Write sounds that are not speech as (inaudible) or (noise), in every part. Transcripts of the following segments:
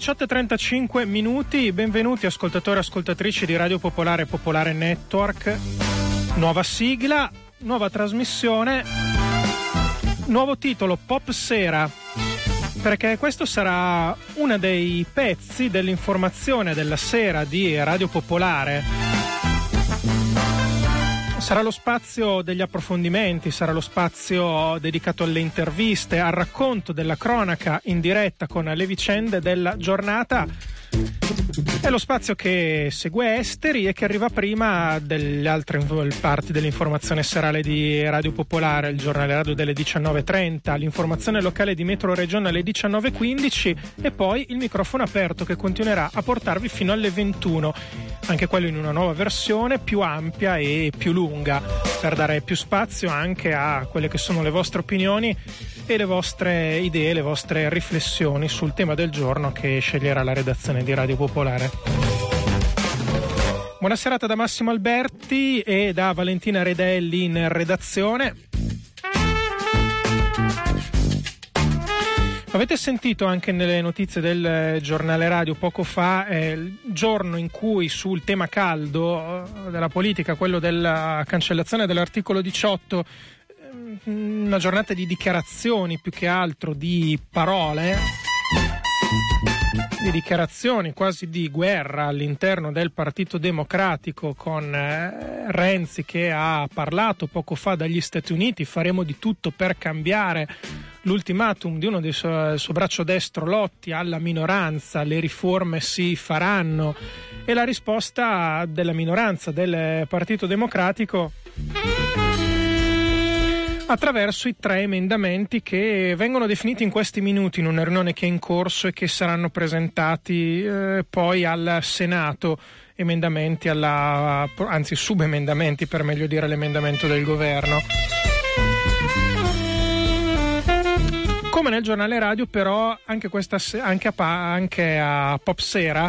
Sono le 18.35 minuti, benvenuti ascoltatori e ascoltatrici di Radio Popolare Popolare Network. Nuova sigla, nuova trasmissione, nuovo titolo Pop Sera, perché questo sarà uno dei pezzi dell'informazione della sera di Radio Popolare Sarà lo spazio degli approfondimenti, sarà lo spazio dedicato alle interviste, al racconto della cronaca in diretta con le vicende della giornata. È lo spazio che segue Esteri e che arriva prima delle altre parti dell'informazione serale di Radio Popolare, il giornale radio delle 19.30, l'informazione locale di Metro Regione alle 19.15 e poi il microfono aperto che continuerà a portarvi fino alle 21, anche quello in una nuova versione più ampia e più lunga, per dare più spazio anche a quelle che sono le vostre opinioni e le vostre idee, le vostre riflessioni sul tema del giorno che sceglierà la redazione di Radio Popolare. Buona serata da Massimo Alberti e da Valentina Redelli in redazione. Avete sentito anche nelle notizie del giornale radio poco fa eh, il giorno in cui sul tema caldo eh, della politica, quello della cancellazione dell'articolo 18, una giornata di dichiarazioni più che altro di parole, di dichiarazioni quasi di guerra all'interno del Partito Democratico con eh, Renzi che ha parlato poco fa dagli Stati Uniti, faremo di tutto per cambiare l'ultimatum di uno del suo, suo braccio destro Lotti alla minoranza, le riforme si faranno. E la risposta della minoranza del Partito Democratico attraverso i tre emendamenti che vengono definiti in questi minuti in una riunione che è in corso e che saranno presentati eh, poi al Senato emendamenti alla, anzi subemendamenti per meglio dire l'emendamento del governo. Come nel giornale radio però anche, questa, anche, a, anche a Pop Sera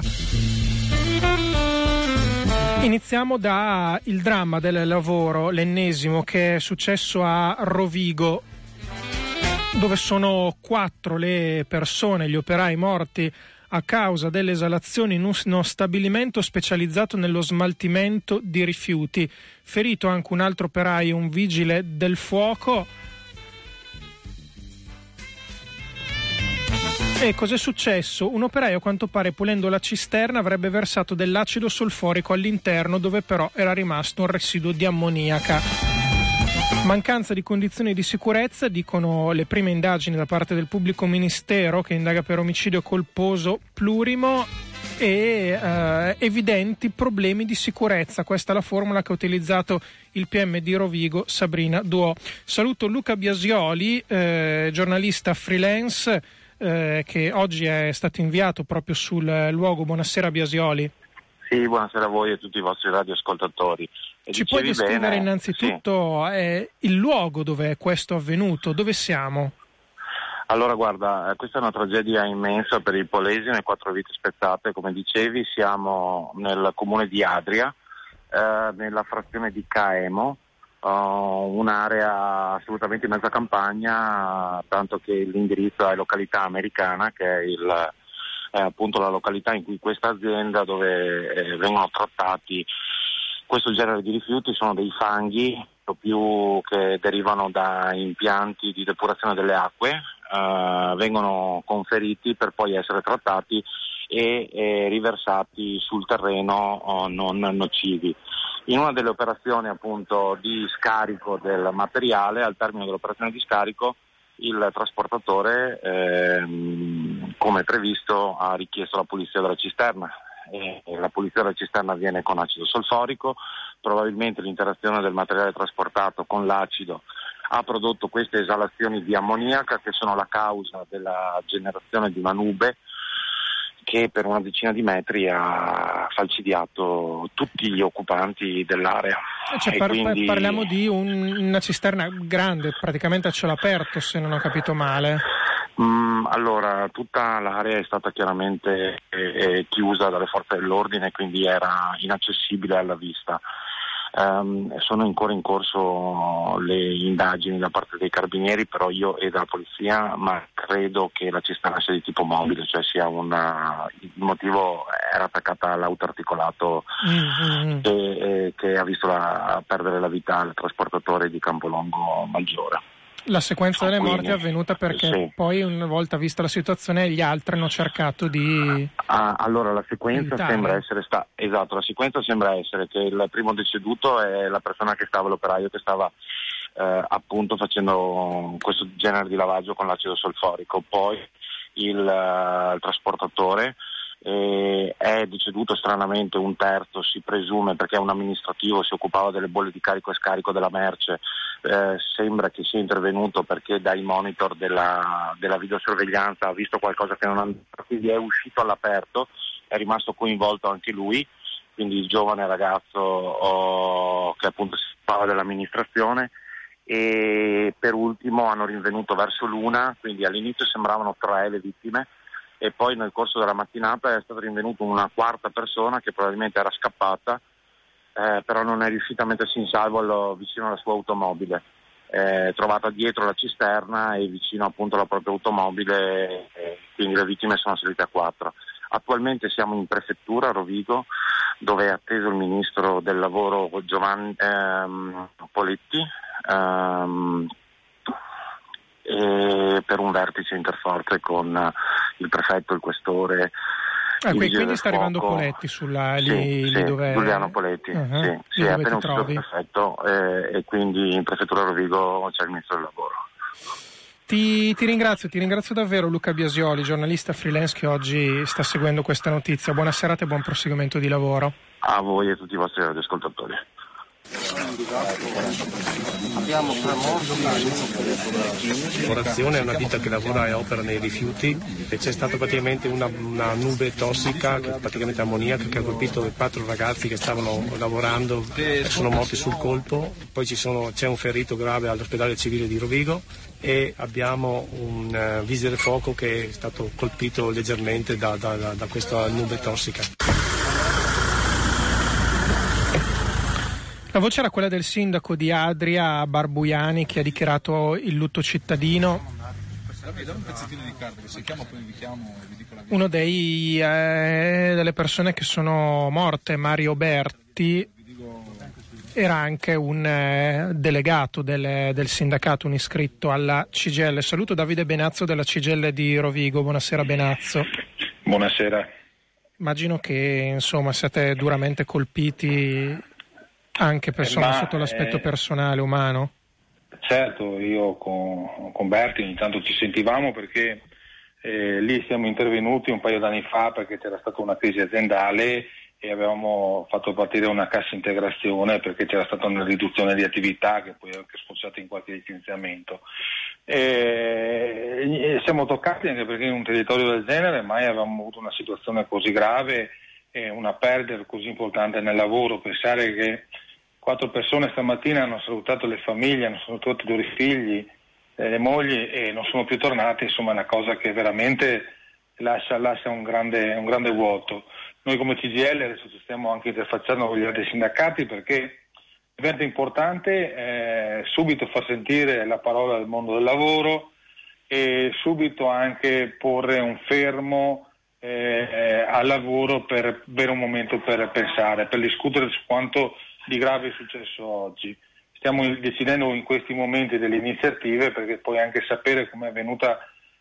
Iniziamo dal dramma del lavoro, l'ennesimo che è successo a Rovigo, dove sono quattro le persone, gli operai morti a causa delle esalazioni in uno stabilimento specializzato nello smaltimento di rifiuti. Ferito anche un altro operaio, un vigile del fuoco. E cos'è successo? Un operaio, a quanto pare, pulendo la cisterna, avrebbe versato dell'acido solforico all'interno, dove però era rimasto un residuo di ammoniaca. Mancanza di condizioni di sicurezza, dicono le prime indagini da parte del pubblico ministero che indaga per omicidio colposo plurimo e eh, evidenti problemi di sicurezza. Questa è la formula che ha utilizzato il PM di Rovigo, Sabrina Duò. Saluto Luca Biasioli, eh, giornalista freelance eh, che oggi è stato inviato proprio sul luogo. Buonasera Biasioli. Sì, buonasera a voi e a tutti i vostri radioascoltatori. E Ci puoi descrivere bene, innanzitutto sì. eh, il luogo dove questo è avvenuto? Dove siamo? Allora guarda, questa è una tragedia immensa per il Polesine, quattro vite spezzate, come dicevi, siamo nel comune di Adria, eh, nella frazione di Caemo, uh, un'area assolutamente in mezza campagna, tanto che l'indirizzo è località americana, che è, il, è appunto la località in cui questa azienda dove eh, vengono trattati questo genere di rifiuti sono dei fanghi più che derivano da impianti di depurazione delle acque, uh, vengono conferiti per poi essere trattati e, e riversati sul terreno uh, non nocivi. In una delle operazioni appunto di scarico del materiale, al termine dell'operazione di scarico, il trasportatore, ehm, come previsto, ha richiesto la pulizia della cisterna. E la pulizia della cisterna avviene con acido solforico, probabilmente l'interazione del materiale trasportato con l'acido ha prodotto queste esalazioni di ammoniaca che sono la causa della generazione di una nube che per una decina di metri ha falcidiato tutti gli occupanti dell'area. Cioè, par- quindi... Parliamo di un, una cisterna grande, praticamente a cielo aperto, se non ho capito male. Mm, allora, tutta l'area è stata chiaramente eh, chiusa dalle forze dell'ordine, quindi era inaccessibile alla vista. Um, sono ancora in corso le indagini da parte dei carabinieri, però io e della polizia, ma credo che la cisterna sia di tipo mobile, cioè sia una, il motivo era attaccata all'auto articolato mm-hmm. che, che, ha visto la, perdere la vita al trasportatore di Campolongo Maggiore. La sequenza delle morti è avvenuta perché sì. poi una volta vista la situazione gli altri hanno cercato di... Ah, allora la sequenza evitare. sembra essere sta... esatto, la sequenza sembra essere che il primo deceduto è la persona che stava, l'operaio che stava eh, appunto facendo questo genere di lavaggio con l'acido solforico, poi il, uh, il trasportatore eh, è deceduto stranamente un terzo, si presume, perché un amministrativo si occupava delle bolle di carico e scarico della merce, eh, sembra che sia intervenuto perché dai monitor della, della videosorveglianza ha visto qualcosa che non andava, quindi è uscito all'aperto, è rimasto coinvolto anche lui, quindi il giovane ragazzo oh, che appunto si occupava dell'amministrazione. E per ultimo hanno rinvenuto verso l'una, quindi all'inizio sembravano tre le vittime, e poi nel corso della mattinata è stata rinvenuta una quarta persona che probabilmente era scappata, eh, però non è riuscita a mettersi in salvo allo, vicino alla sua automobile. È trovata dietro la cisterna e vicino appunto alla propria automobile, eh, quindi le vittime sono salite a quattro. Attualmente siamo in prefettura a Rovigo dove è atteso il ministro del lavoro Giovanni ehm, Poletti ehm, per un vertice interforze con il prefetto, il questore. Ah, quindi sta arrivando Poletti sulla, lì, sì, lì sì, dove... Giuliano Poletti, uh-huh. sì, sì è appena uscito il prefetto eh, e quindi in prefettura Rovigo c'è il ministro del lavoro. Ti, ti, ringrazio, ti ringrazio davvero Luca Biasioli, giornalista freelance che oggi sta seguendo questa notizia. Buona serata e buon proseguimento di lavoro. A voi e a tutti i vostri radioascoltatori. Abbiamo Lavorazione è una ditta che lavora e opera nei rifiuti e c'è stata praticamente una, una nube tossica, praticamente ammoniaca, che ha colpito quattro ragazzi che stavano lavorando e sono morti sul colpo. Poi sono, c'è un ferito grave all'ospedale civile di Rovigo e abbiamo un uh, vigile fuoco che è stato colpito leggermente da, da, da, da questa nube tossica. La voce era quella del sindaco di Adria, Barbuiani, che ha dichiarato il lutto cittadino. Uno dei, eh, delle persone che sono morte, Mario Berti, era anche un eh, delegato del, del, sindacato, un iscritto alla CGL. Saluto Davide Benazzo della CGL di Rovigo. Buonasera Benazzo. Buonasera. Immagino che insomma siate duramente colpiti anche persone Ma, sotto l'aspetto eh, personale, umano? Certo, io con, con Berti ogni tanto ci sentivamo perché eh, lì siamo intervenuti un paio d'anni fa perché c'era stata una crisi aziendale e avevamo fatto partire una cassa integrazione perché c'era stata una riduzione di attività che poi è anche sfociata in qualche licenziamento. E, e siamo toccati anche perché in un territorio del genere mai avevamo avuto una situazione così grave e una perdita così importante nel lavoro. Pensare che quattro persone stamattina hanno salutato le famiglie, hanno salutato i loro figli, eh, le mogli e non sono più tornati, insomma è una cosa che veramente lascia, lascia un, grande, un, grande, vuoto. Noi come CGL adesso ci stiamo anche interfacciando con gli altri sindacati perché diventa importante eh, subito far sentire la parola del mondo del lavoro e subito anche porre un fermo eh, al lavoro per avere un momento per pensare, per discutere su quanto di grave successo oggi. Stiamo decidendo in questi momenti delle iniziative perché poi anche sapere come è venuta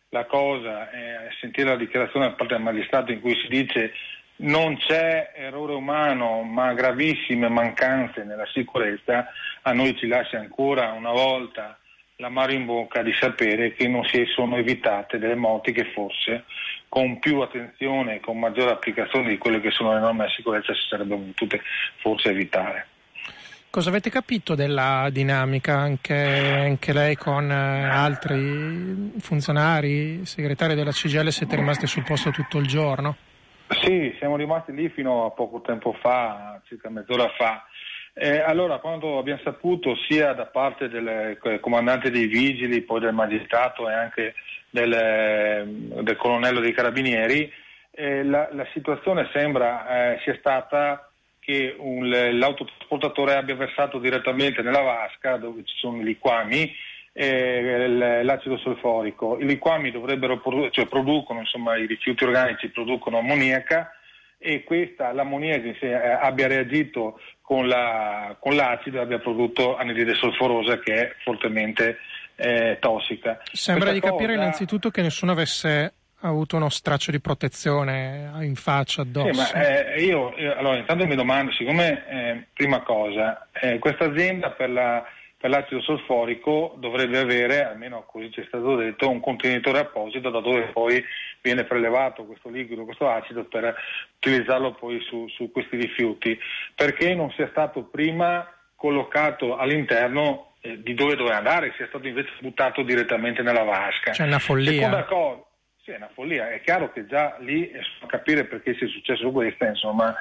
la cosa e sentire la dichiarazione da parte del magistrato in cui si dice non c'è errore umano ma gravissime mancanze nella sicurezza, a noi ci lascia ancora una volta l'amaro in bocca di sapere che non si sono evitate delle morti che forse con più attenzione e con maggiore applicazione di quelle che sono le norme di sicurezza si sarebbero potute forse evitare. Cosa avete capito della dinamica anche, anche lei con eh, altri funzionari, segretari della CGL, siete rimasti sul posto tutto il giorno? Sì, siamo rimasti lì fino a poco tempo fa, circa mezz'ora fa. Eh, allora, quando abbiamo saputo sia da parte del comandante dei vigili, poi del magistrato e anche del, del colonnello dei carabinieri, eh, la, la, situazione sembra eh, sia stata che un, l'autotrasportatore abbia versato direttamente nella vasca dove ci sono i liquami eh, l'acido solforico. I liquami dovrebbero produ- cioè producono, insomma, i rifiuti organici producono ammoniaca e questa, l'ammoniaca se, eh, abbia reagito con, la, con, l'acido e abbia prodotto anidride solforosa che è fortemente eh, tossica. Sembra Questa di capire cosa... innanzitutto che nessuno avesse avuto uno straccio di protezione in faccia, addosso. Sì, ma, eh, io, io, allora, intanto mi domando, siccome, eh, prima cosa, eh, questa azienda per, la, per, l'acido solforico dovrebbe avere, almeno così ci è stato detto, un contenitore apposito da dove poi viene prelevato questo liquido, questo acido per utilizzarlo poi su, su questi rifiuti. Perché non sia stato prima collocato all'interno eh, di dove doveva andare, sia stato invece buttato direttamente nella vasca. C'è una follia. Cosa, sì, è una follia. È chiaro che già lì è capire perché sia successo questo, insomma.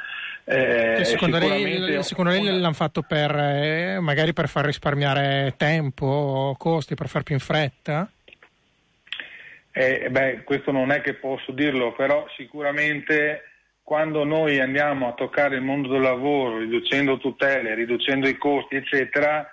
Eh, secondo, lei, secondo lei l'hanno fatto per, eh, magari per far risparmiare tempo, costi, per far più in fretta? Eh, beh, questo non è che posso dirlo, però sicuramente quando noi andiamo a toccare il mondo del lavoro, riducendo tutele, riducendo i costi, eccetera,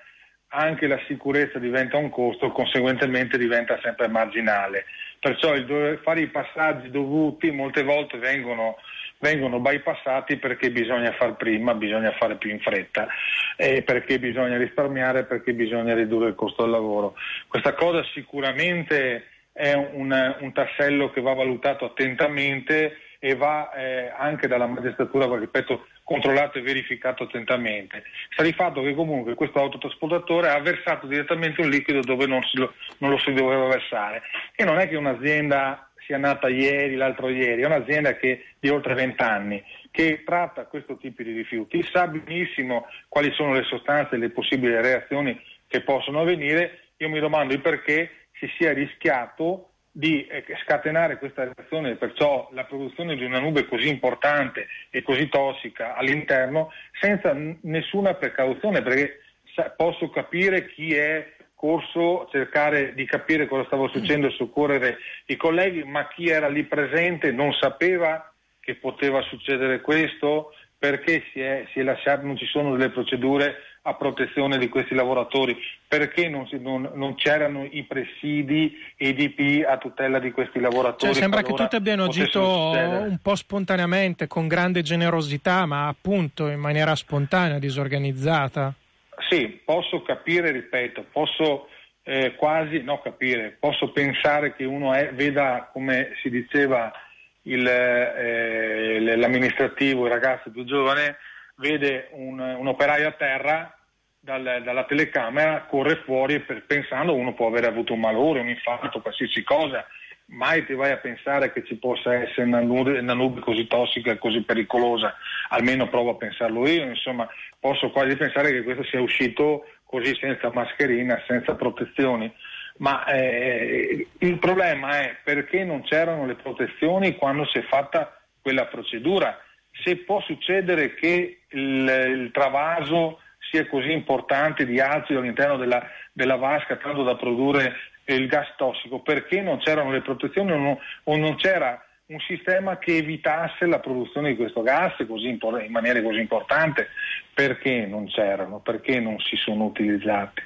anche la sicurezza diventa un costo, conseguentemente diventa sempre marginale. Perciò il dover fare i passaggi dovuti molte volte vengono, vengono bypassati perché bisogna far prima, bisogna fare più in fretta, eh, perché bisogna risparmiare, perché bisogna ridurre il costo del lavoro. Questa cosa sicuramente è un, un tassello che va valutato attentamente e va eh, anche dalla magistratura, ripeto, controllato e verificato attentamente. Sta di fatto che comunque questo autotrasportatore ha versato direttamente un liquido dove non, lo, non lo si doveva versare. E non è che un'azienda sia nata ieri, l'altro ieri, è un'azienda che, di oltre 20 anni che tratta questo tipo di rifiuti, sa benissimo quali sono le sostanze e le possibili reazioni che possono avvenire. Io mi domando il perché si sia rischiato di eh, scatenare questa reazione, perciò la produzione di una nube così importante e così tossica all'interno senza nessuna precauzione, perché posso capire chi è corso a cercare di capire cosa stava succedendo e soccorrere i colleghi, ma chi era lì presente non sapeva che poteva succedere questo, perché si è, si è lasciato, non ci sono delle procedure a protezione di questi lavoratori, perché non, si, non, non c'erano i presidi e i DP a tutela di questi lavoratori? Cioè, sembra che tutti abbiano agito un po' spontaneamente, con grande generosità, ma appunto in maniera spontanea, disorganizzata. Sì, posso capire, ripeto, posso eh, quasi, no capire, posso pensare che uno è, veda, come si diceva, il, eh, l'amministrativo, il ragazzo più giovane, vede un, un operaio a terra dal, dalla telecamera, corre fuori per, pensando uno può aver avuto un malore, un infarto, qualsiasi cosa, mai ti vai a pensare che ci possa essere una nube, una nube così tossica e così pericolosa, almeno provo a pensarlo io, insomma posso quasi pensare che questo sia uscito così senza mascherina, senza protezioni. Ma eh, il problema è perché non c'erano le protezioni quando si è fatta quella procedura se può succedere che il, il travaso sia così importante di acido all'interno della, della vasca tanto da produrre il gas tossico, perché non c'erano le protezioni o non, o non c'era un sistema che evitasse la produzione di questo gas così, in maniera così importante, perché non c'erano, perché non si sono utilizzati.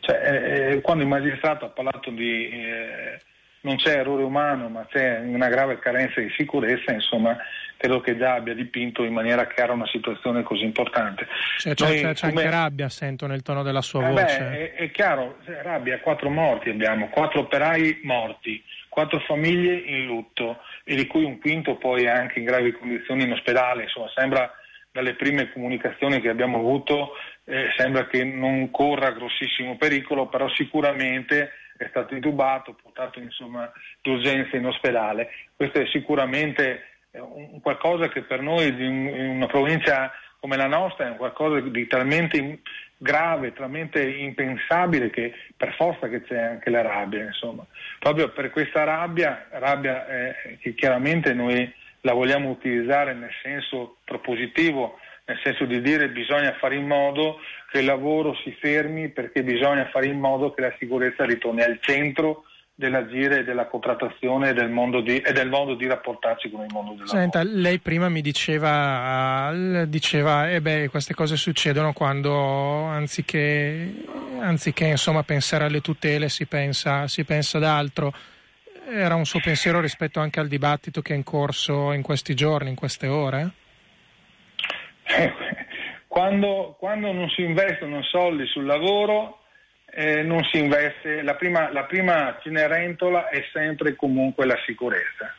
Cioè, eh, eh quando il magistrato ha parlato di eh, non c'è errore umano ma c'è una grave carenza di sicurezza, insomma credo che già abbia dipinto in maniera chiara una situazione così importante. Cioè, Noi, c'è, c'è come... anche rabbia, sento nel tono della sua eh voce. Beh, è, è, chiaro, rabbia, quattro morti abbiamo, quattro operai morti, quattro famiglie in lutto e di cui un quinto poi anche in gravi condizioni in ospedale, insomma sembra dalle prime comunicazioni che abbiamo avuto eh, sembra che non corra grossissimo pericolo, però sicuramente è stato intubato, portato insomma d'urgenza in ospedale. Questo è sicuramente un qualcosa che per noi in una provincia come la nostra è qualcosa di talmente grave, talmente impensabile che per forza che c'è anche la rabbia, insomma. Proprio per questa rabbia, rabbia eh, che chiaramente noi la vogliamo utilizzare nel senso propositivo, nel senso di dire bisogna fare in modo che il lavoro si fermi perché bisogna fare in modo che la sicurezza ritorni al centro dell'agire, della contrattazione e del, mondo di, e del modo di rapportarci con il mondo del Senta, lavoro. Lei prima mi diceva, diceva eh beh, queste cose succedono quando anziché, anziché insomma, pensare alle tutele si pensa, si pensa ad altro. Era un suo pensiero rispetto anche al dibattito che è in corso in questi giorni, in queste ore? (laughs) Quando, quando non si investono soldi sul lavoro eh, non si investe, la prima, la prima cenerentola è sempre e comunque la sicurezza.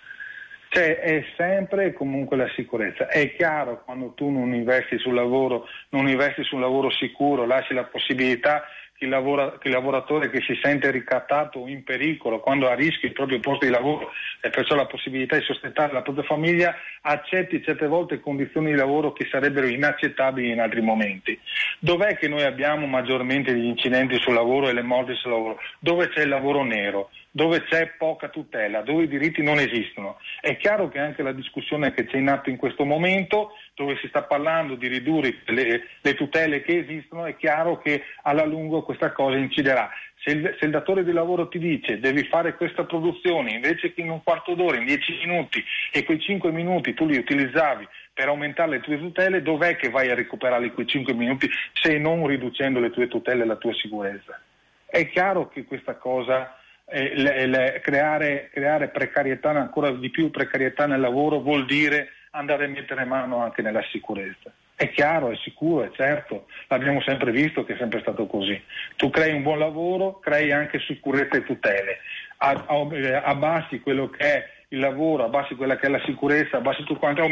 Cioè è sempre e comunque la sicurezza. È chiaro quando tu non investi sul lavoro, non investi sul lavoro sicuro, lasci la possibilità il, lavora, il, lavoratore che si sente ricattato in pericolo quando ha rischio il proprio posto di lavoro e perciò la possibilità di sostentare la propria famiglia, accetti certe volte condizioni di lavoro che sarebbero inaccettabili in altri momenti. Dov'è che noi abbiamo maggiormente gli incidenti sul lavoro e le morti sul lavoro? Dove c'è il lavoro nero? Dove c'è poca tutela, dove i diritti non esistono. È chiaro che anche la discussione che c'è in atto in questo momento, dove si sta parlando di ridurre le, le tutele che esistono, è chiaro che alla lungo questa cosa inciderà. Se il, se il, datore di lavoro ti dice devi fare questa produzione invece che in un quarto d'ora, in dieci minuti, e quei cinque minuti tu li utilizzavi per aumentare le tue tutele, dov'è che vai a recuperare quei cinque minuti se non riducendo le tue tutele e la tua sicurezza? È chiaro che questa cosa eh, le, le, creare, creare precarietà, ancora di più precarietà nel lavoro vuol dire andare a mettere mano anche nella sicurezza. È chiaro, è sicuro, è certo, l'abbiamo sempre visto che è sempre stato così. Tu crei un buon lavoro, crei anche sicurezza e tutele, abbassi quello che è il lavoro, abbassi quella che è la sicurezza, abbassi tutto quanto,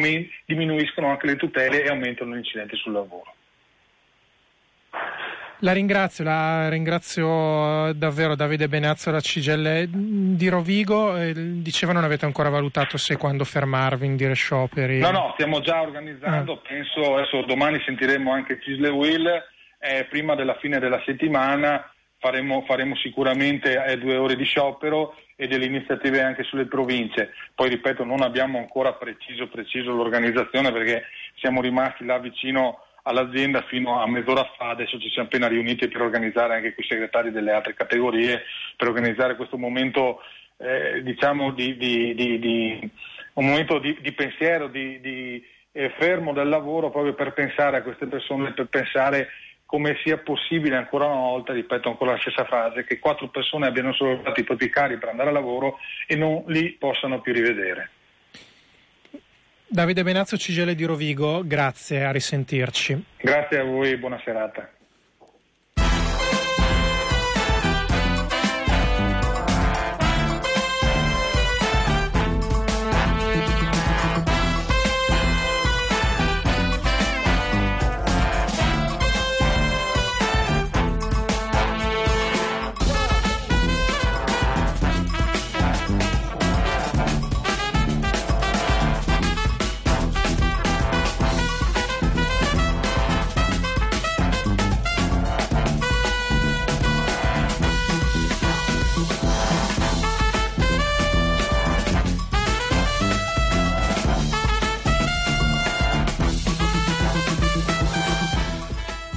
diminuiscono anche le tutele e aumentano gli incidenti sul lavoro. La ringrazio, la ringrazio davvero Davide Benazzo la CGL di Rovigo. Diceva non avete ancora valutato se quando fermarvi in dire scioperi. No, no, stiamo già organizzando, ah. penso adesso domani sentiremo anche Cisle Will, eh, prima della fine della settimana faremo, faremo sicuramente eh, due ore di sciopero e delle iniziative anche sulle province. Poi ripeto, non abbiamo ancora preciso, preciso l'organizzazione perché siamo rimasti là vicino all'azienda fino a mezz'ora fa, adesso ci siamo appena riuniti per organizzare anche con i segretari delle altre categorie, per organizzare questo momento eh, diciamo di, di, di, di, un momento di, pensiero, di, eh, fermo del lavoro proprio per pensare a queste persone, per pensare come sia possibile ancora una volta, ripeto ancora la stessa frase, che quattro persone abbiano solo i propri cari per andare a lavoro e non li possano più rivedere. Davide Benazzo, Cigele di Rovigo, grazie, a risentirci. Grazie a voi, buona serata.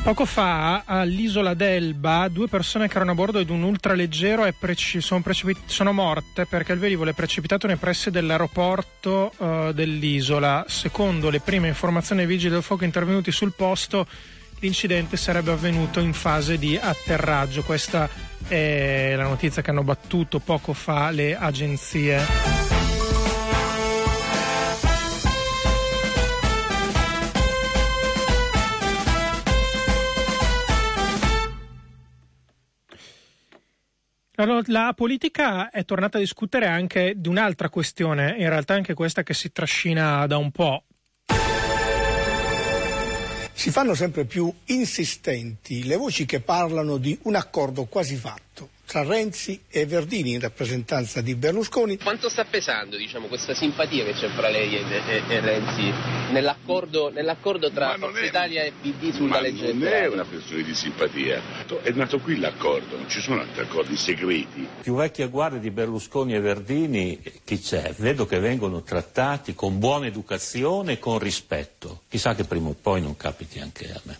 Poco fa all'isola d'Elba due persone che erano a bordo di un ultraleggero preci- sono, precipit- sono, morte perché il velivolo è precipitato nei pressi dell'aeroporto uh, dell'isola. Secondo le prime informazioni dei vigili del fuoco intervenuti sul posto, l'incidente sarebbe avvenuto in fase di atterraggio. Questa è la notizia che hanno battuto poco fa le agenzie. La politica è tornata a discutere anche di un'altra questione, in realtà anche questa che si trascina da un po'. Si fanno sempre più insistenti le voci che parlano di un accordo quasi fatto tra Renzi e Verdini in rappresentanza di Berlusconi. Quanto sta pesando diciamo, questa simpatia che c'è fra lei e, e, e Renzi nell'accordo, nell'accordo tra Forza Italia e PD sulla legge non è una questione di simpatia, è nato qui l'accordo, non ci sono altri accordi segreti. Più vecchia guardia di Berlusconi e Verdini, chi c'è? Vedo che vengono trattati con buona educazione e con rispetto. Chissà che prima o poi non capiti anche a me.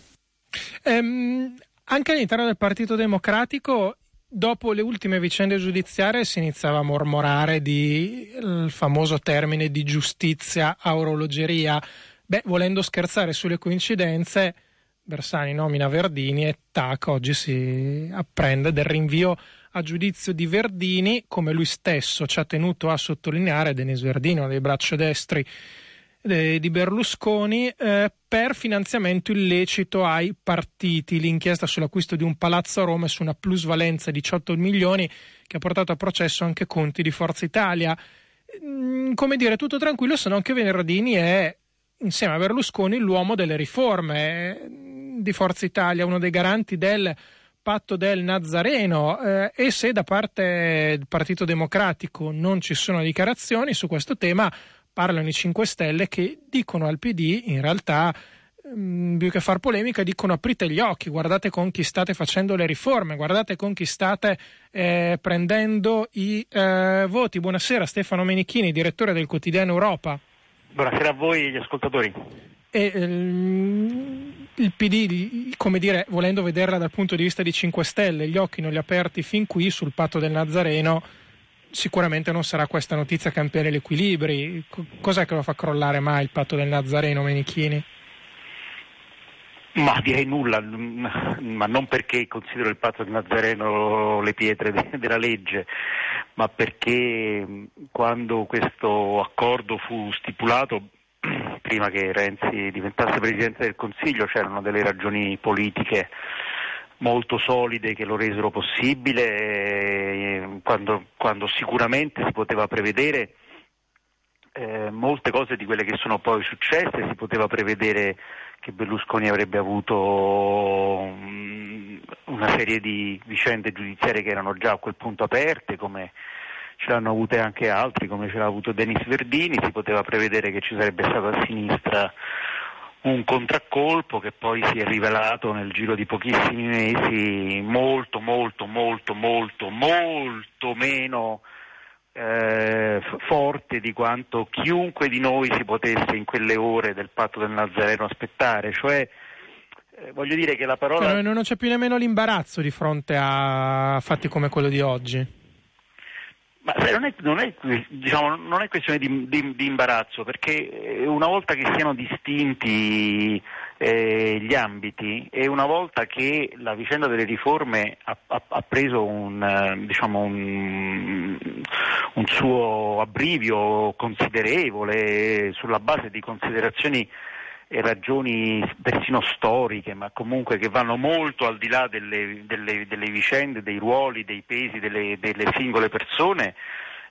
Ehm, anche all'interno del Partito Democratico dopo le ultime vicende giudiziarie si iniziava a mormorare di il famoso termine di giustizia a orologeria. Beh, volendo scherzare sulle coincidenze, Bersani nomina Verdini e tac, oggi si apprende del rinvio a giudizio di Verdini, come lui stesso ci ha tenuto a sottolineare, Denis Verdini, uno dei braccio destri di Berlusconi eh, per finanziamento illecito ai partiti. L'inchiesta sull'acquisto di un palazzo a Roma e su una plusvalenza di 18 milioni che ha portato a processo anche conti di Forza Italia. Mm, come dire, tutto tranquillo, se non che Venerdini è insieme a Berlusconi l'uomo delle riforme eh, di Forza Italia, uno dei garanti del patto del Nazareno eh, e se da parte del Partito Democratico non ci sono dichiarazioni su questo tema, parlano i 5 Stelle che dicono al PD in realtà mm, più che far polemica dicono aprite gli occhi, guardate con chi state facendo le riforme, guardate con chi state eh, prendendo i eh, voti. Buonasera Stefano Menichini, direttore del quotidiano Europa. Buonasera a voi agli ascoltatori. E, ehm, il PD, come dire, volendo vederla dal punto di vista di 5 Stelle, gli occhi non li ha aperti fin qui sul patto del Nazareno sicuramente non sarà questa notizia a cambiare gli equilibri. Cos'è che lo fa crollare mai il patto del Nazareno, Menichini? Ma direi nulla, ma non perché considero il patto del Nazareno le pietre de- della legge, ma perché quando questo accordo fu stipulato, (clears throat) prima che Renzi diventasse Presidente del Consiglio, c'erano delle ragioni politiche molto solide che lo resero possibile, eh, quando, quando sicuramente si poteva prevedere eh, molte cose di quelle che sono poi successe, si poteva prevedere che Berlusconi avrebbe avuto um, una serie di vicende giudiziarie che erano già a quel punto aperte, come ce l'hanno avute anche altri, come ce l'ha avuto Denis Verdini, si poteva prevedere che ci sarebbe stato a sinistra un contraccolpo che poi si è rivelato nel giro di pochissimi mesi molto molto molto molto molto meno eh, forte di quanto chiunque di noi si potesse in quelle ore del patto del Nazareno aspettare, cioè eh, voglio dire che la parola... Cioè, non c'è più nemmeno l'imbarazzo di fronte a fatti come quello di oggi. Ma non è, non, è, diciamo, non è, questione di, di, di, imbarazzo, perché eh, una volta che siano distinti eh, gli ambiti e una volta che la vicenda delle riforme ha, ha, ha preso un, eh, diciamo un, un, suo abbrivio considerevole sulla base di considerazioni ragioni persino storiche, ma comunque che vanno molto al di là delle, delle, delle vicende, dei ruoli, dei pesi delle, delle, singole persone.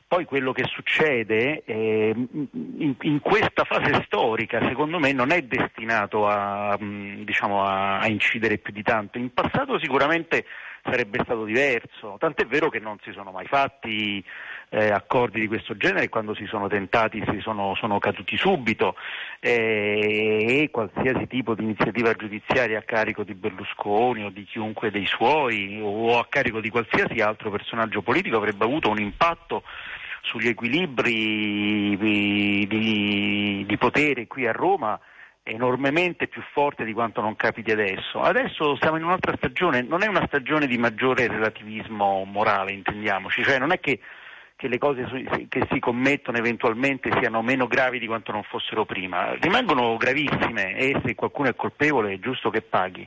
Poi quello che succede eh, in, in, questa fase storica, secondo me, non è destinato a, diciamo, a, a incidere più di tanto. In passato sicuramente sarebbe stato diverso, tant'è vero che non si sono mai fatti eh, accordi di questo genere quando si sono tentati si sono, sono caduti subito. Eh, e qualsiasi tipo di iniziativa giudiziaria a carico di Berlusconi o di chiunque dei suoi o a carico di qualsiasi altro personaggio politico avrebbe avuto un impatto sugli equilibri di, di, di potere qui a Roma enormemente più forte di quanto non capiti adesso. Adesso siamo in un'altra stagione, non è una stagione di maggiore relativismo morale, intendiamoci, cioè non è che che le cose che si commettono eventualmente siano meno gravi di quanto non fossero prima. Rimangono gravissime e se qualcuno è colpevole è giusto che paghi,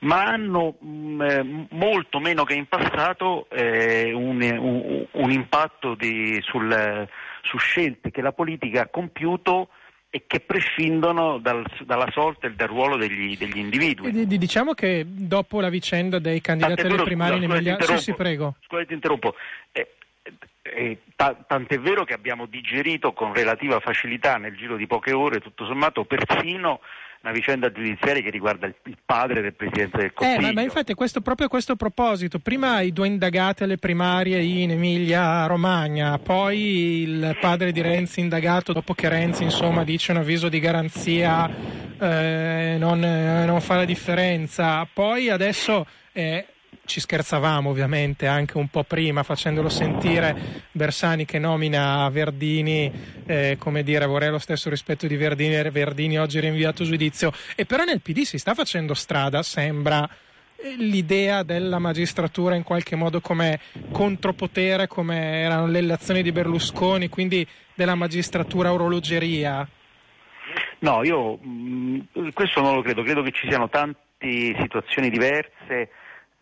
ma hanno mh, mm, eh, molto meno che in passato eh, un, un, un, impatto di, sul, su scelte che la politica ha compiuto e che prescindono dal, dalla sorte e dal ruolo degli, degli individui. diciamo che dopo la vicenda dei candidati alle primarie in Emilia... Sì, sì, prego. Scusate, interrompo. Eh, eh, ta- tant'è vero che abbiamo digerito con relativa facilità nel giro di poche ore, tutto sommato, persino una vicenda giudiziaria che riguarda il, padre del Presidente del Consiglio. Eh, ma, infatti questo, proprio a questo proposito, prima i due indagati alle primarie in Emilia Romagna, poi il padre di Renzi indagato dopo che Renzi insomma, dice un avviso di garanzia eh, non, eh, non, fa la differenza, poi adesso... Eh, ci scherzavamo ovviamente anche un po' prima facendolo sentire Bersani che nomina Verdini, eh, come dire vorrei lo stesso rispetto di Verdini, Verdini oggi rinviato giudizio e però nel PD si sta facendo strada, sembra l'idea della magistratura in qualche modo come contropotere, come erano le azioni di Berlusconi, quindi della magistratura orologeria? No, io mh, mm, questo non lo credo, credo che ci siano tante situazioni diverse.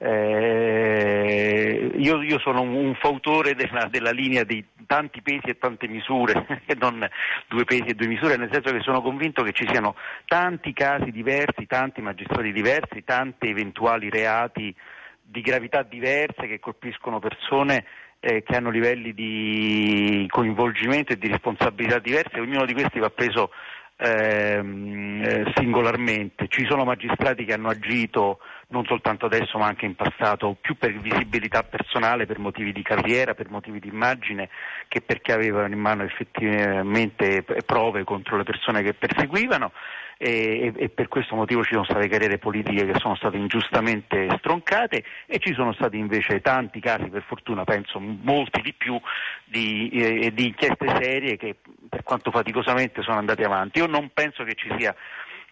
Eh, io, io, sono un, fautore della, della, linea di tanti pesi e tante misure, (laughs) e non due pesi e due misure, nel senso che sono convinto che ci siano tanti casi diversi, tanti magistrati diversi, tanti eventuali reati di gravità diverse che colpiscono persone eh, che hanno livelli di coinvolgimento e di responsabilità diverse, ognuno di questi va preso ehm, eh, singolarmente. Ci sono magistrati che hanno agito non soltanto adesso ma anche in passato più per visibilità personale, per motivi di carriera, per motivi di immagine che perché avevano in mano effettivamente prove contro le persone che perseguivano e, e, per questo motivo ci sono state carriere politiche che sono state ingiustamente stroncate e ci sono stati invece tanti casi, per fortuna penso molti di più, di, eh, di inchieste serie che per quanto faticosamente sono andate avanti. Io non penso che ci sia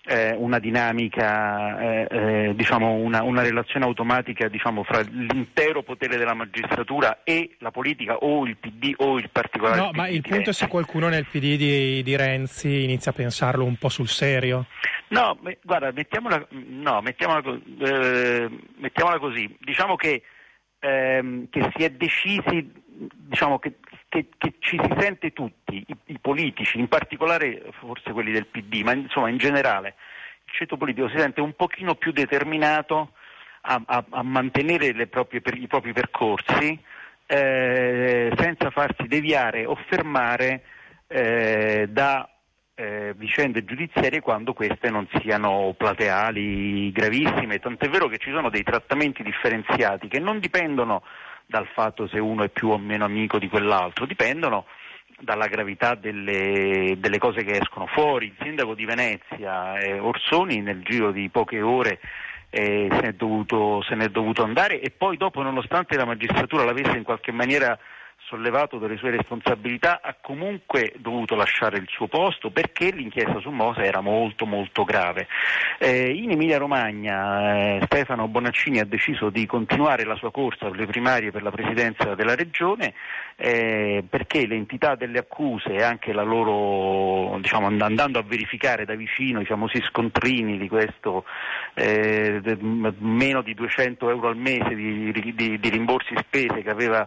eh, una dinamica, eh, diciamo una, una, relazione automatica diciamo, fra l'intero potere della magistratura e la politica o il PD o il particolare. No, ma il punto è se qualcuno nel PD di, di, Renzi inizia a pensarlo un po' sul serio. No, me, guarda, mettiamola, no, mettiamola, eh, mettiamola, così, diciamo che, ehm, che si è decisi, diciamo che che, che, ci si sente tutti, i, i, politici, in particolare forse quelli del PD, ma insomma in generale, il ceto politico si sente un pochino più determinato a, a, a mantenere proprie, i propri percorsi eh, senza farsi deviare o fermare eh, da eh, vicende giudiziarie quando queste non siano plateali, gravissime, tant'è vero che ci sono dei trattamenti differenziati che non dipendono dal fatto se uno è più o meno amico di quell'altro, dipendono dalla gravità delle, delle cose che escono fuori. Il sindaco di Venezia, eh, Orsoni, nel giro di poche ore eh, se, n'è dovuto, se n'è dovuto andare e poi dopo, nonostante la magistratura l'avesse in qualche maniera sollevato delle sue responsabilità, ha comunque dovuto lasciare il suo posto perché l'inchiesta su Mose era molto molto grave. Eh, in Emilia Romagna eh, Stefano Bonaccini ha deciso di continuare la sua corsa per le primarie per la presidenza della regione eh, perché l'entità delle accuse e anche la loro, diciamo, andando a verificare da vicino i famosi scontrini di questo eh, meno di 200 euro al mese di, di, di rimborsi spese che aveva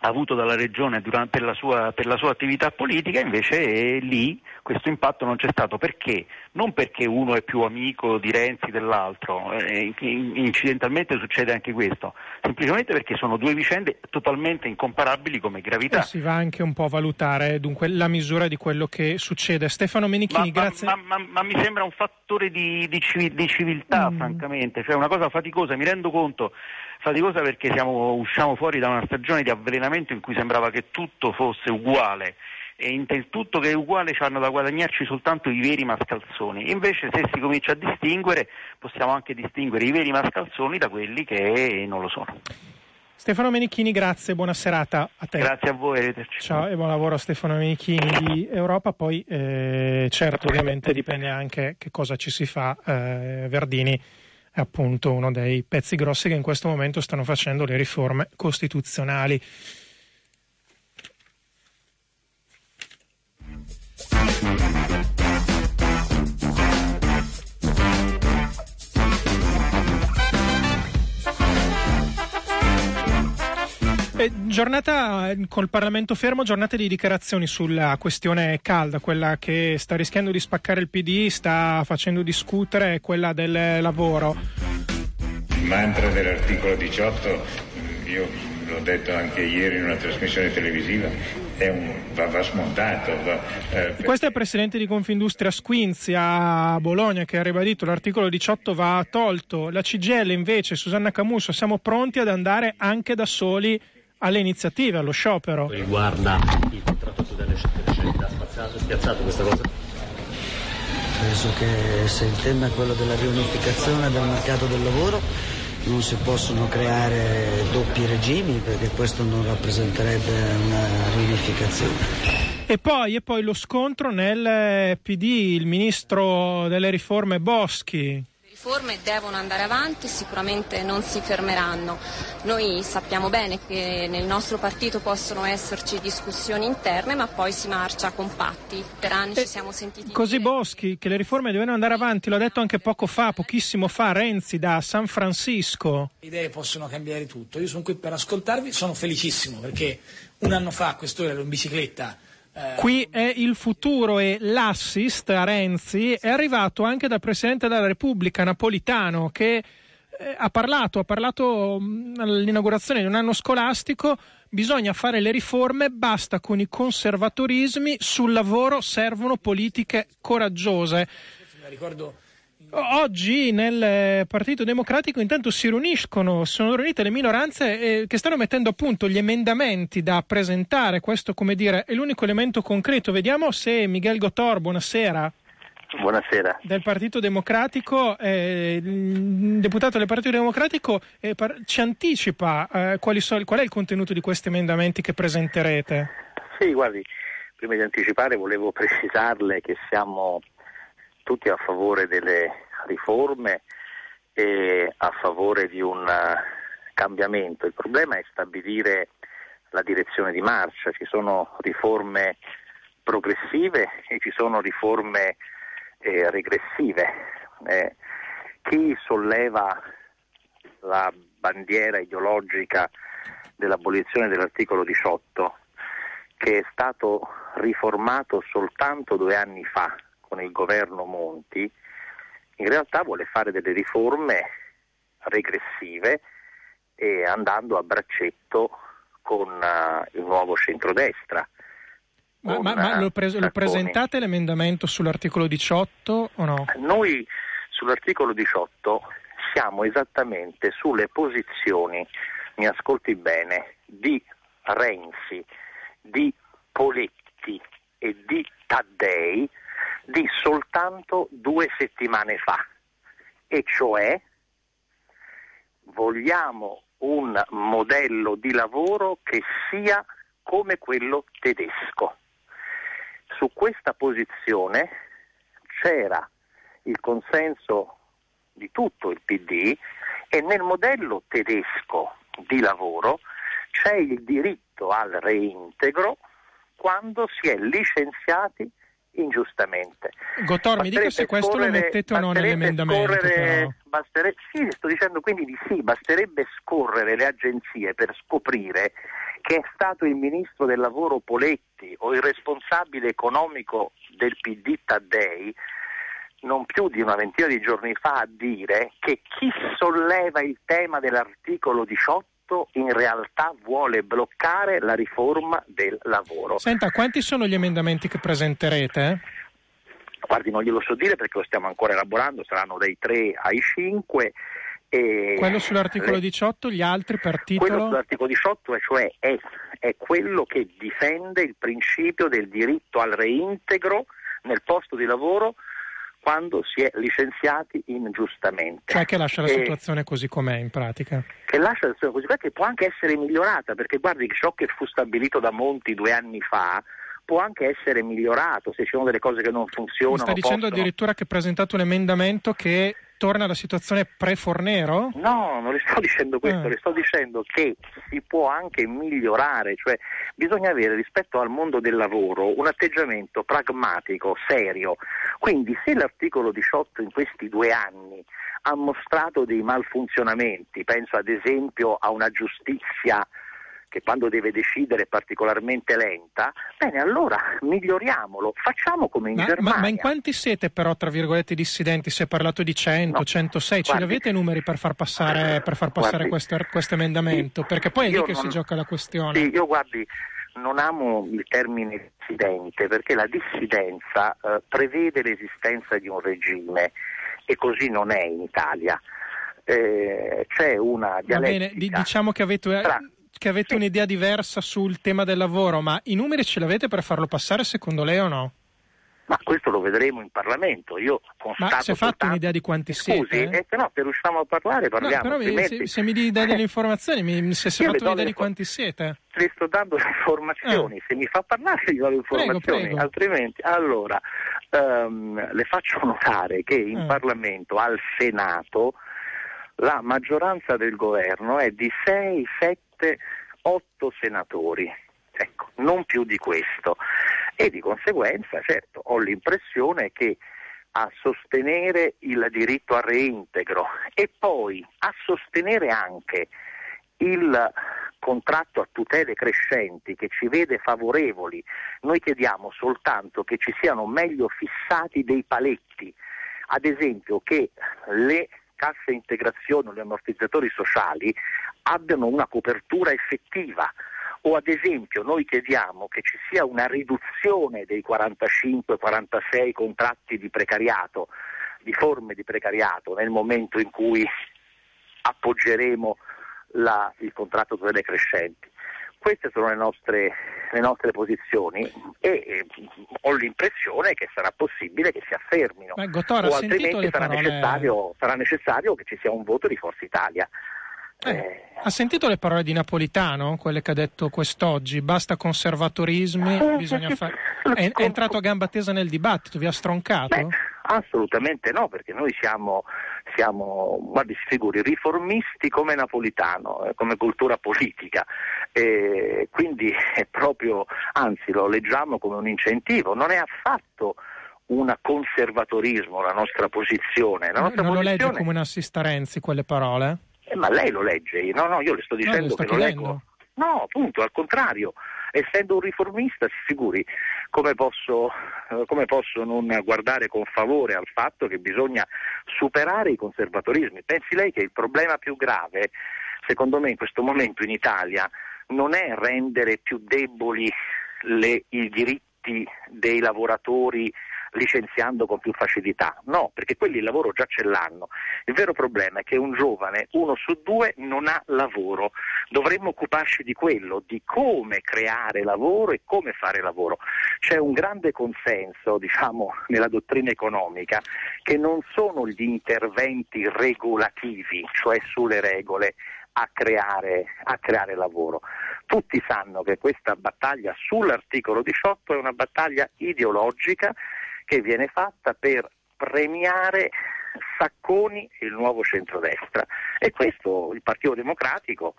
avuto dalla Regione durante, per, la sua, per, la sua, attività politica, invece eh, lì questo impatto non c'è stato. Perché? Non perché uno è più amico di Renzi dell'altro, eh, incidentalmente succede anche questo, semplicemente perché sono due vicende totalmente incomparabili come gravità. E si va anche un po' a valutare dunque la misura di quello che succede. Stefano Menichini, ma, grazie. Ma, ma, ma, mi sembra un fattore di, di, di civiltà, mm. francamente, cioè una cosa faticosa, mi rendo conto faticosa perché siamo, usciamo fuori da una stagione di avvelenamento in cui sembrava che tutto fosse uguale e in tutto che è uguale hanno da guadagnarci soltanto i veri mascalzoni. Invece se si comincia a distinguere possiamo anche distinguere i veri mascalzoni da quelli che non lo sono. Stefano Menichini, grazie, buona serata a te. Grazie a voi, arrivederci. Ciao e buon lavoro a Stefano Menichini di Europa. Poi eh, certo, ovviamente dipende anche che cosa ci si fa. Eh, Verdini appunto uno dei pezzi grossi che in questo momento stanno facendo le riforme costituzionali. Eh, giornata col Parlamento fermo, giornata di dichiarazioni sulla questione calda, quella che sta rischiando di spaccare il PD, sta facendo discutere, quella del lavoro. Il mantra dell'articolo 18, mm, io l'ho detto anche ieri in una trasmissione televisiva, un, va, va, smontato. Va, eh, Questo è il presidente di Confindustria Squinzi a Bologna che ha ribadito l'articolo 18 va tolto. La CGL invece, Susanna Camusso, siamo pronti ad andare anche da soli alle iniziative, allo sciopero. Riguarda il contratto delle scelta, ha spazzato, spiazzato questa cosa? Penso che se il tema è quello della riunificazione del mercato del lavoro non si possono creare doppi regimi perché questo non rappresenterebbe una riunificazione. E poi, e poi lo scontro nel PD, il ministro delle riforme Boschi riforme devono andare avanti, sicuramente non si fermeranno. Noi sappiamo bene che nel nostro partito possono esserci discussioni interne, ma poi si marcia compatti. Per anni ci siamo sentiti. Così Boschi, che le riforme devono andare avanti, l'ha detto anche poco fa, pochissimo fa, Renzi da San Francisco. Le idee possono cambiare tutto. Io sono qui per ascoltarvi, sono felicissimo perché un anno fa a quest'ora ero in bicicletta Qui è il futuro e l'assist a Renzi è arrivato anche dal Presidente della Repubblica Napolitano che eh, ha parlato, ha parlato mh, all'inaugurazione di un anno scolastico, bisogna fare le riforme, basta con i conservatorismi, sul lavoro servono politiche coraggiose. Ricordo Oggi nel Partito Democratico intanto si riuniscono, sono riunite le minoranze eh, che stanno mettendo a punto gli emendamenti da presentare, questo come dire è l'unico elemento concreto. Vediamo se Miguel Gotor, buonasera. Buonasera. Del Partito Democratico, eh, il deputato del Partito Democratico eh, par- ci anticipa eh, quali so- qual è il contenuto di questi emendamenti che presenterete. Sì, guardi, prima di anticipare volevo (laughs) precisarle che siamo tutti a favore delle riforme e a favore di un uh, cambiamento. Il problema è stabilire la direzione di marcia, ci sono riforme progressive e ci sono riforme eh, regressive. Eh, chi solleva la bandiera ideologica dell'abolizione dell'articolo 18, che è stato riformato soltanto due anni fa con il governo Monti, in realtà vuole fare delle riforme regressive e andando a braccetto con uh, il nuovo centrodestra. Ma, ma, ma lo, pres- lo, presentate l'emendamento sull'articolo 18 o no? Noi sull'articolo 18 siamo esattamente sulle posizioni, mi ascolti bene, di Renzi, di Poletti e di Taddei di soltanto due settimane fa, e cioè vogliamo un modello di lavoro che sia come quello tedesco. Su questa posizione c'era il consenso di tutto il PD e nel modello tedesco di lavoro c'è il diritto al reintegro quando si è licenziati ingiustamente. Gottor, mi dica se questo lo mettete o no nell'emendamento. Scorrere, sì, sto dicendo quindi di sì, basterebbe scorrere le agenzie per scoprire che è stato il ministro del lavoro Poletti o il responsabile economico del PD Taddei non più di una ventina di giorni fa a dire che chi solleva il tema dell'articolo 18 in realtà vuole bloccare la riforma del lavoro. Senta, quanti sono gli emendamenti che presenterete? Guardi, non glielo so dire perché lo stiamo ancora elaborando, saranno dai 3 ai 5. E quello sull'articolo le... 18, gli altri per titolo? Quello sull'articolo 18 cioè è, è quello che difende il principio del diritto al reintegro nel posto di lavoro quando si è licenziati ingiustamente. Cioè che lascia la E- situazione così com'è in pratica. che lascia la situazione così com'è, che può anche essere migliorata, perché guardi ciò che fu stabilito da Monti due anni fa può anche essere migliorato se ci sono delle cose che non funzionano. Mi sta dicendo possono- addirittura che ha presentato un emendamento che torna alla situazione pre-Fornero? No, non le sto (laughs) dicendo questo, Ah. le sto dicendo che si può anche migliorare, cioè bisogna avere rispetto al mondo del lavoro un atteggiamento pragmatico, serio. Quindi se l'articolo 18 in questi due anni ha mostrato dei malfunzionamenti, penso ad esempio a una giustizia che quando deve decidere è particolarmente lenta, bene, allora miglioriamolo, facciamo come in Ma, Germania. ma- ma in quanti siete però, tra virgolette, dissidenti? Si è parlato di 100, 106, ce guardi- li avete i numeri per far passare, per far passare Guardi, questo, questo emendamento? Perché poi è lì che si non- gioca la questione. Sì, io guardi, non amo il termine dissidente perché la dissidenza eh, prevede l'esistenza di un regime e così non è in Italia. Eh, c'è una Va dialettica. bene, di- diciamo che avete, eh, tra- che avete un'idea diversa sul tema del lavoro, ma i numeri ce li avete per farlo passare secondo lei o no? Ma questo lo vedremo in Parlamento. Io Ma si è fatto soltanto- un'idea di quanti Scusi, siete? eh, se no, se riusciamo a parlare No, parliamo. mi- altrimenti- se, se mi dai delle informazioni, mi, se si è fatto un'idea di quanti siete. le sto dando le informazioni, se mi fa parlare gli do le informazioni, Eh. prego. altrimenti allora ehm, le faccio (laughs) notare che in Mm. Parlamento, al Senato, la maggioranza del governo è di 6, 7, 8 senatori, ecco, non più di questo. E di conseguenza, certo, ho l'impressione che a sostenere il diritto al reintegro e poi a sostenere anche il contratto a tutele crescenti che ci vede favorevoli, noi chiediamo soltanto che ci siano meglio fissati dei paletti, ad esempio che le casse integrazione o gli ammortizzatori sociali abbiano una copertura effettiva o ad esempio noi chiediamo che ci sia una riduzione dei 45-46 contratti di precariato, di forme di precariato nel momento in cui appoggeremo la- il contratto delle crescenti. Queste sono le nostre, le nostre posizioni e eh, ho l'impressione che sarà possibile che si affermino Beh, Gottora, ha o altrimenti sarà, parole- necessario, sarà necessario che ci sia un voto di Forza Italia. Eh, ha sentito le parole di Napolitano, quelle che ha detto quest'oggi? Basta conservatorismi, bisogna fare. È, è entrato a gamba tesa nel dibattito, vi ha stroncato? Assolutamente no, perché noi siamo, siamo guardi, si figuri, riformisti come Napolitano, eh, come cultura politica, e quindi è proprio, anzi lo leggiamo come un incentivo, non è affatto un conservatorismo la nostra posizione. La nostra non lo legge posizione come un assista Renzi quelle parole? eh, ma lei lo legge? No, no, io le sto No, dicendo sto che lo leggo. No, appunto, al contrario. Essendo un riformista, si figuri come posso, eh, come posso non guardare con favore al fatto che bisogna superare i conservatorismi. Pensi lei che il problema più grave, secondo me, in questo momento in Italia non è rendere più deboli le- i diritti dei lavoratori licenziando con più facilità. No, perché quelli il lavoro già ce l'hanno. Il vero problema è che un giovane, uno su due, non ha lavoro. Dovremmo occuparci di quello, di come creare lavoro e come fare lavoro. C'è un grande consenso, diciamo, (laughs) nella dottrina economica che non sono gli interventi regolativi, cioè sulle regole, a creare, a creare lavoro. Tutti sanno che questa battaglia sull'articolo 18 è una battaglia ideologica che viene fatta per premiare Sacconi e il nuovo centrodestra e questo il Partito Democratico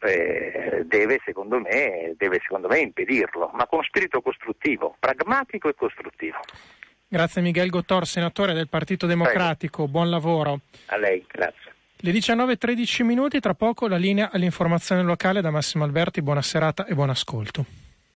eh, deve, secondo me, deve secondo me impedirlo, ma con spirito costruttivo, pragmatico e costruttivo. Grazie Miguel Gottor, senatore del Partito Democratico, buon lavoro. A lei, grazie. Le 19.13 minuti, tra poco la linea all'informazione locale da Massimo Alberti, buona serata e buon ascolto.